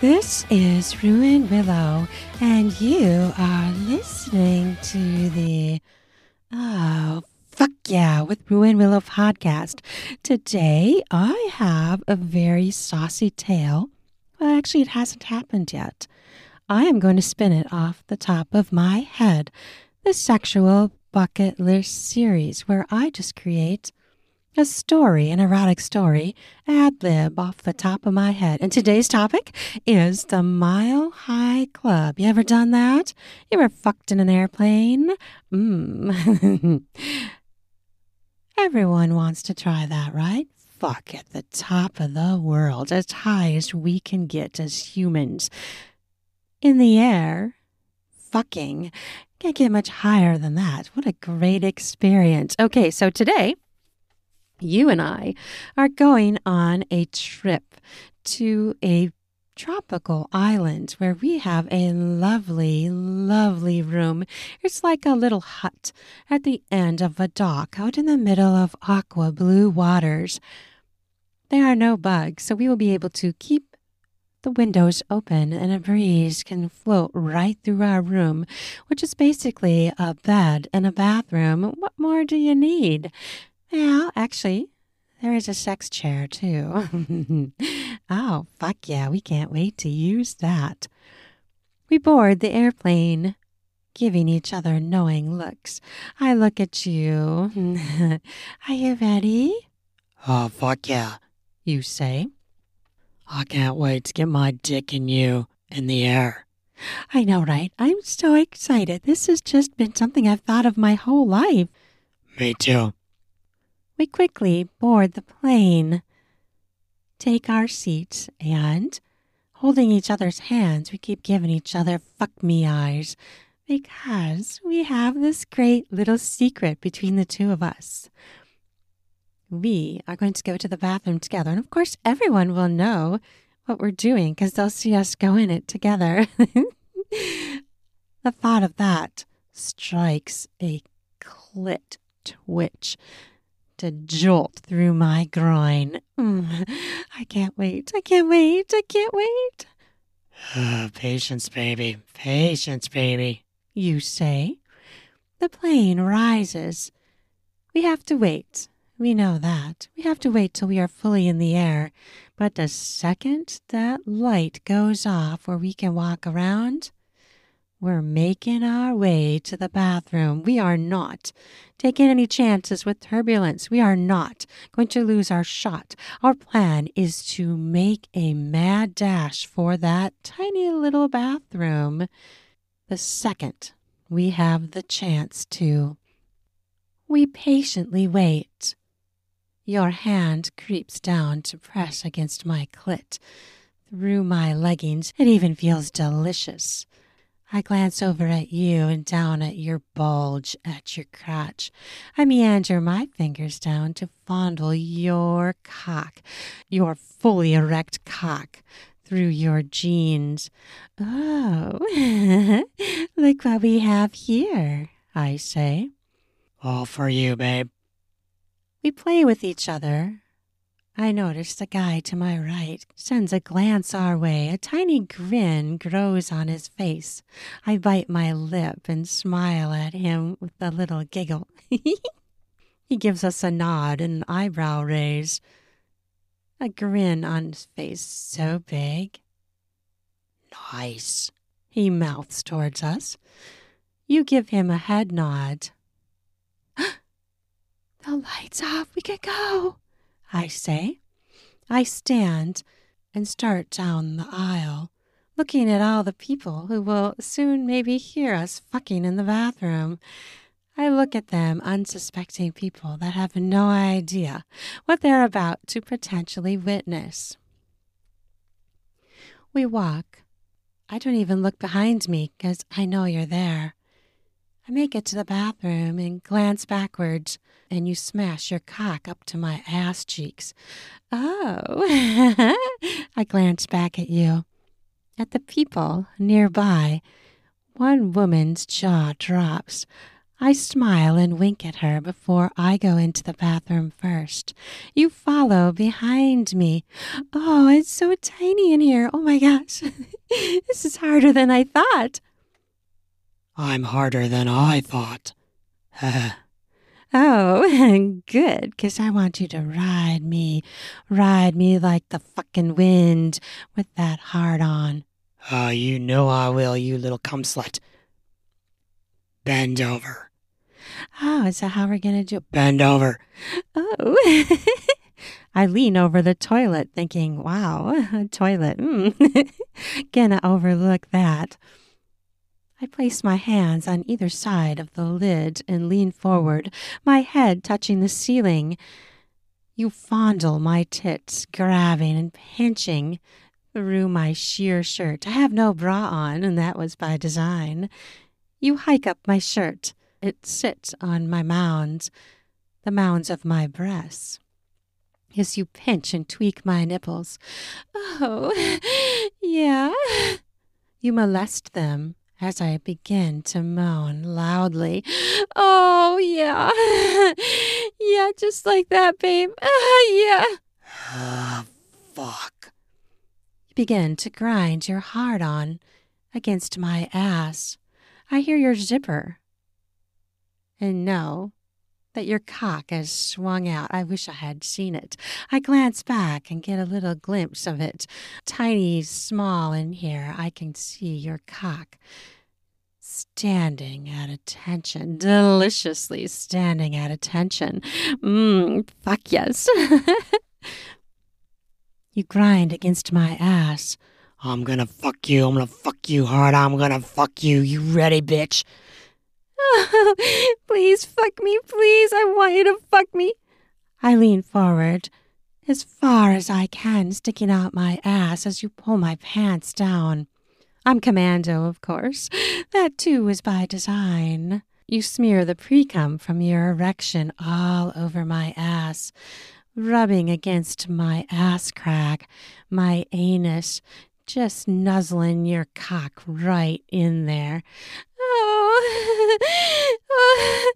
this is Ruan Willow, and you are listening to the Oh, fuck yeah, with Ruan Willow podcast. Today I have a very saucy tale. Well, actually, it hasn't happened yet. I am going to spin it off the top of my head. The Sexual Bucket List series, where I just create a story, an erotic story, ad lib off the top of my head. And today's topic is the Mile High Club. You ever done that? You ever fucked in an airplane? Mmm. Everyone wants to try that, right? Fuck at the top of the world, as high as we can get as humans. In the air, fucking. Can't get much higher than that. What a great experience. Okay, so today you and I are going on a trip to a tropical island where we have a lovely, lovely room. It's like a little hut at the end of a dock out in the middle of aqua blue waters. There are no bugs, so we will be able to keep the windows open and a breeze can float right through our room, which is basically a bed and a bathroom. What more do you need? Well, actually, there is a sex chair too. oh, fuck yeah, we can't wait to use that. We board the airplane, giving each other knowing looks. I look at you. Are you ready? Oh, fuck yeah, You say. I can't wait to get my dick in you in the air. I know, right? I'm so excited. This has just been something I've thought of my whole life. Me too. We quickly board the plane, take our seats, and, holding each other's hands, we keep giving each other fuck me eyes because we have this great little secret between the two of us. We are going to go to the bathroom together, and of course, everyone will know what we're doing because they'll see us go in it together. the thought of that strikes a clit twitch to jolt through my groin. Mm, I can't wait. I can't wait. I can't wait. Uh, patience, baby. Patience, baby. You say. The plane rises. We have to wait. We know that. We have to wait till we are fully in the air. But the second that light goes off where we can walk around, we're making our way to the bathroom. We are not taking any chances with turbulence. We are not going to lose our shot. Our plan is to make a mad dash for that tiny little bathroom the second we have the chance to. We patiently wait. Your hand creeps down to press against my clit. Through my leggings, it even feels delicious. I glance over at you and down at your bulge at your crotch. I meander my fingers down to fondle your cock, your fully erect cock, through your jeans. Oh, look what we have here, I say. All for you, babe. We play with each other. I notice the guy to my right sends a glance our way. A tiny grin grows on his face. I bite my lip and smile at him with a little giggle. he gives us a nod and an eyebrow raise. A grin on his face so big. Nice. He mouths towards us. You give him a head nod. the light's off. We can go. I say. I stand and start down the aisle, looking at all the people who will soon maybe hear us fucking in the bathroom. I look at them, unsuspecting people that have no idea what they're about to potentially witness. We walk. I don't even look behind me because I know you're there. I make it to the bathroom and glance backwards, and you smash your cock up to my ass cheeks. Oh, I glance back at you. At the people nearby, one woman's jaw drops. I smile and wink at her before I go into the bathroom first. You follow behind me. Oh, it's so tiny in here. Oh my gosh. this is harder than I thought. I'm harder than I thought. oh, good, because I want you to ride me. Ride me like the fucking wind with that hard on. Oh, you know I will, you little cum slut. Bend over. Oh, is that how we're going to do it? Bend over. Oh. I lean over the toilet thinking, wow, a toilet. Mm. Gonna overlook that. I place my hands on either side of the lid and lean forward, my head touching the ceiling. You fondle my tits, grabbing and pinching through my sheer shirt. I have no bra on, and that was by design. You hike up my shirt, it sits on my mounds, the mounds of my breasts. As you pinch and tweak my nipples. Oh, yeah. You molest them as I begin to moan loudly. Oh, yeah. Yeah, just like that, babe. Yeah. Ah, fuck. You begin to grind your heart on against my ass. I hear your zipper and know that your cock has swung out. I wish I had seen it. I glance back and get a little glimpse of it. Tiny, small in here, I can see your cock standing at attention, deliciously standing at attention. Mmm, fuck yes. you grind against my ass. I'm gonna fuck you. I'm gonna fuck you hard. I'm gonna fuck you. You ready, bitch? please fuck me, please. I want you to fuck me. I lean forward, as far as I can, sticking out my ass as you pull my pants down. I'm commando, of course. That too was by design. You smear the precum from your erection all over my ass, rubbing against my ass crack, my anus, just nuzzling your cock right in there. Oh,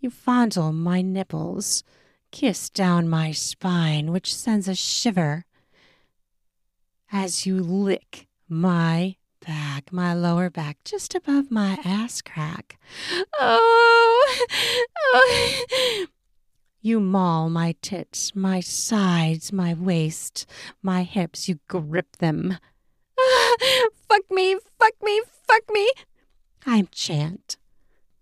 you fondle my nipples, kiss down my spine, which sends a shiver as you lick my back, my lower back, just above my ass crack. Oh, oh. You maul my tits, my sides, my waist, my hips. You grip them. fuck me, fuck me, fuck me. I chant.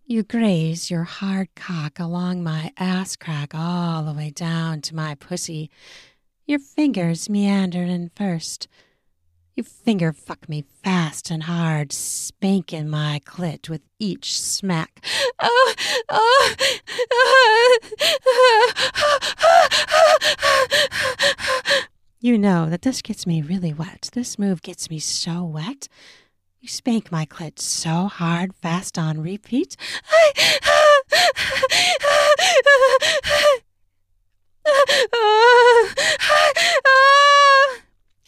You graze your hard cock along my ass crack all the way down to my pussy. Your fingers meander in first. You finger fuck me fast and hard, spanking my clit with each smack. Oh, oh, oh. You know that this gets me really wet. This move gets me so wet. You spank my clit so hard, fast on repeat.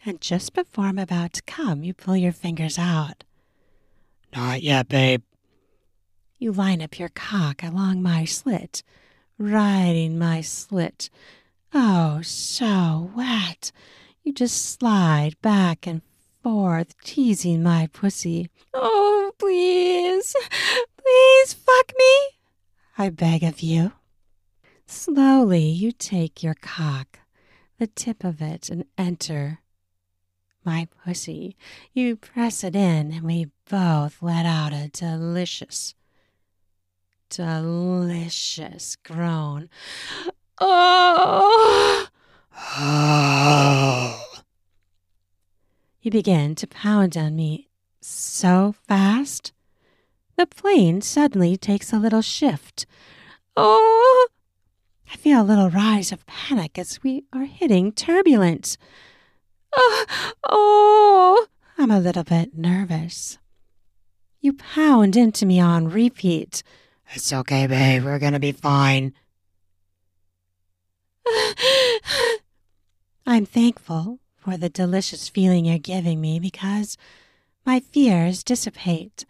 and just before I'm about to come, you pull your fingers out. Not yet, babe. You line up your cock along my slit, riding my slit. Oh, so wet. You just slide back and forth, teasing my pussy. Oh, please, please fuck me, I beg of you. Slowly, you take your cock, the tip of it, and enter my pussy. You press it in, and we both let out a delicious, delicious groan. Oh! You begin to pound on me so fast. The plane suddenly takes a little shift. Oh! I feel a little rise of panic as we are hitting turbulence. Oh, oh! I'm a little bit nervous. You pound into me on repeat. It's okay, babe. We're gonna be fine. I'm thankful for the delicious feeling you're giving me because My fears dissipate.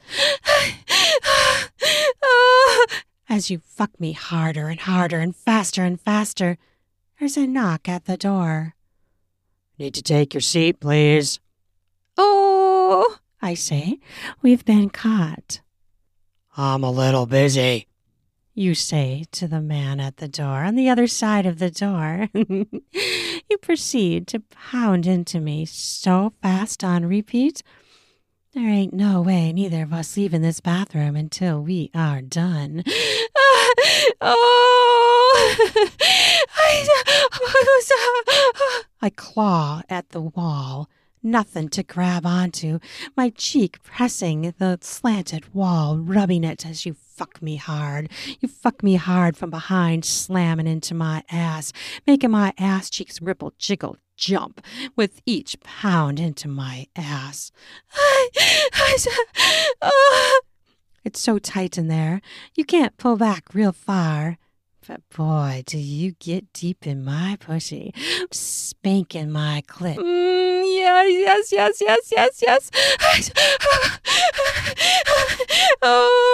As you fuck me harder and harder and faster and faster, there's a knock at the door. Need to take your seat, please. Oh, I say, we've been caught. I'm a little busy. You say to the man at the door on the other side of the door. you proceed to pound into me so fast on repeat. There ain't no way neither of us leaving this bathroom until we are done. Ah, oh, I claw at the wall nothing to grab onto, my cheek pressing the slanted wall, rubbing it as you fuck me hard. You fuck me hard from behind, slamming into my ass, making my ass cheeks ripple, jiggle, jump with each pound into my ass. I, I, oh. It's so tight in there, you can't pull back real far. But boy, do you get deep in my pussy, spanking my clit. Mm, yes, yes, yes, yes, yes, yes. oh.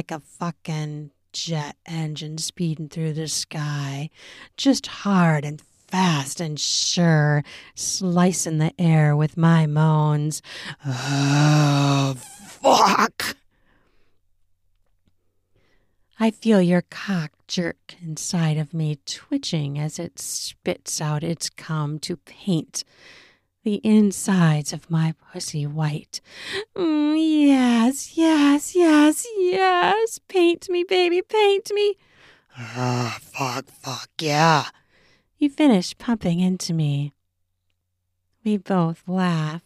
Like a fucking jet engine speeding through the sky, just hard and fast and sure, slicing the air with my moans. Oh, fuck! I feel your cock jerk inside of me, twitching as it spits out its cum to paint the insides of my pussy white. Mm, yes, yes, yes, yes. Paint me, baby, paint me. Ah, fuck, fuck, yeah. You finish pumping into me. We both laugh.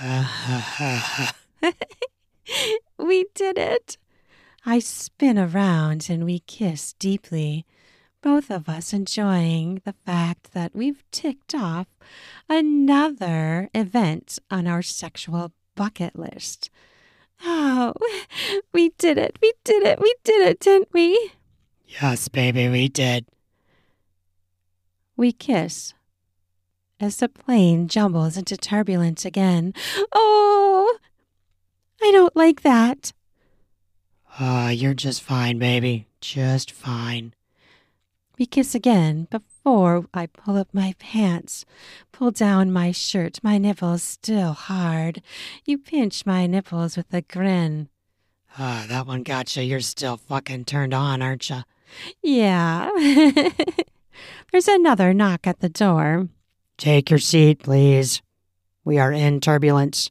we did it. I spin around and we kiss deeply both of us enjoying the fact that we've ticked off another event on our sexual bucket list. Oh, we did it. We did it. We did it, didn't we? Yes, baby, we did. We kiss as the plane jumbles into turbulence again. Oh, I don't like that. Ah, uh, you're just fine, baby. Just fine. We kiss again before I pull up my pants, pull down my shirt, my nipples still hard. You pinch my nipples with a grin. Ah, that one got you. You're still fucking turned on, aren't you? Yeah. There's another knock at the door. Take your seat, please. We are in turbulence.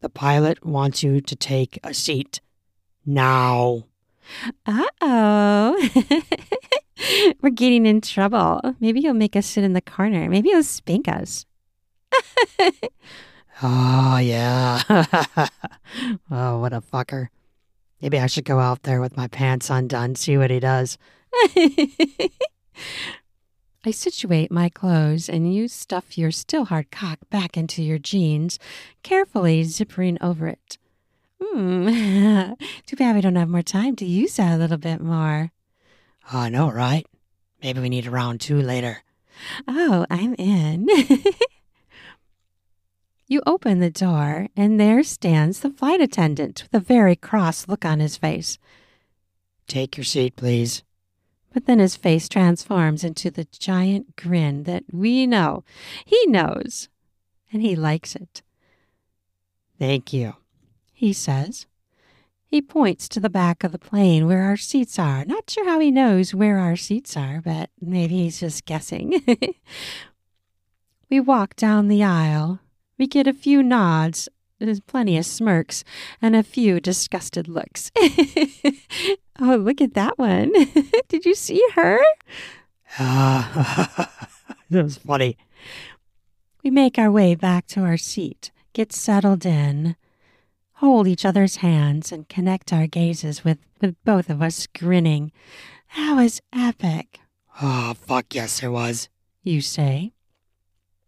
The pilot wants you to take a seat. Now. Uh oh. We're getting in trouble. Maybe he'll make us sit in the corner. Maybe he'll spank us. oh, yeah. oh, what a fucker. Maybe I should go out there with my pants undone, see what he does. I situate my clothes and you stuff your still hard cock back into your jeans, carefully zippering over it. Hmm. Too bad we don't have more time to use that a little bit more. Oh, I know, right? Maybe we need a round two later. Oh, I'm in. you open the door, and there stands the flight attendant with a very cross look on his face. Take your seat, please. But then his face transforms into the giant grin that we know. He knows, and he likes it. Thank you, he says. He points to the back of the plane where our seats are. Not sure how he knows where our seats are, but maybe he's just guessing. we walk down the aisle. We get a few nods, there's plenty of smirks, and a few disgusted looks. oh, look at that one. Did you see her? Uh, that was funny. We make our way back to our seat, get settled in hold each other's hands, and connect our gazes with, with both of us grinning. That was epic. Oh, fuck yes, it was. You say.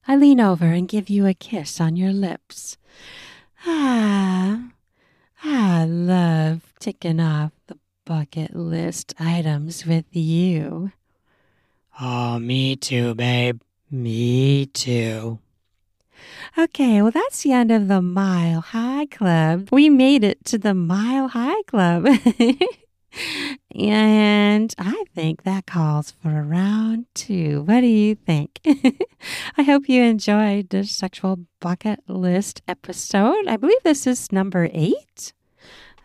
I lean over and give you a kiss on your lips. Ah, I love ticking off the bucket list items with you. Oh, me too, babe. Me too. Okay, well, that's the end of the Mile High Club. We made it to the Mile High Club. and I think that calls for a round two. What do you think? I hope you enjoyed the sexual bucket list episode. I believe this is number eight.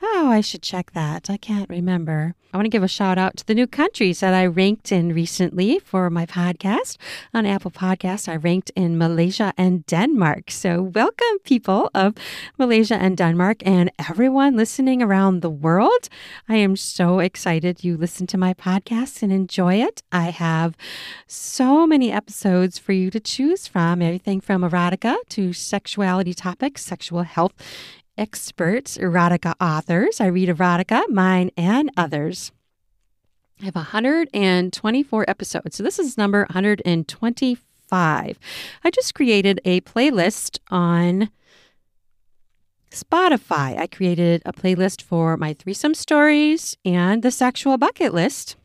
Oh, I should check that. I can't remember. I want to give a shout out to the new countries that I ranked in recently for my podcast. On Apple Podcasts, I ranked in Malaysia and Denmark. So, welcome, people of Malaysia and Denmark, and everyone listening around the world. I am so excited you listen to my podcast and enjoy it. I have so many episodes for you to choose from everything from erotica to sexuality topics, sexual health, experts, erotica authors. I read erotica, mine and others. I have 124 episodes. So this is number 125. I just created a playlist on Spotify. I created a playlist for my threesome stories and the sexual bucket list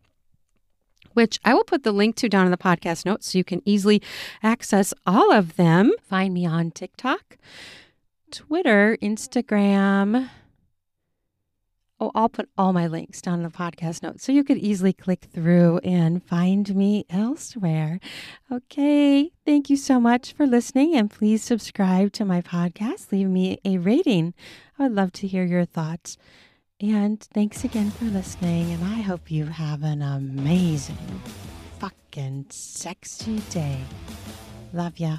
which I will put the link to down in the podcast notes so you can easily access all of them. Find me on TikTok, Twitter, Instagram. Oh, I'll put all my links down in the podcast notes so you could easily click through and find me elsewhere. Okay, thank you so much for listening and please subscribe to my podcast. Leave me a rating. I would love to hear your thoughts. And thanks again for listening, and I hope you have an amazing, fucking sexy day. Love ya.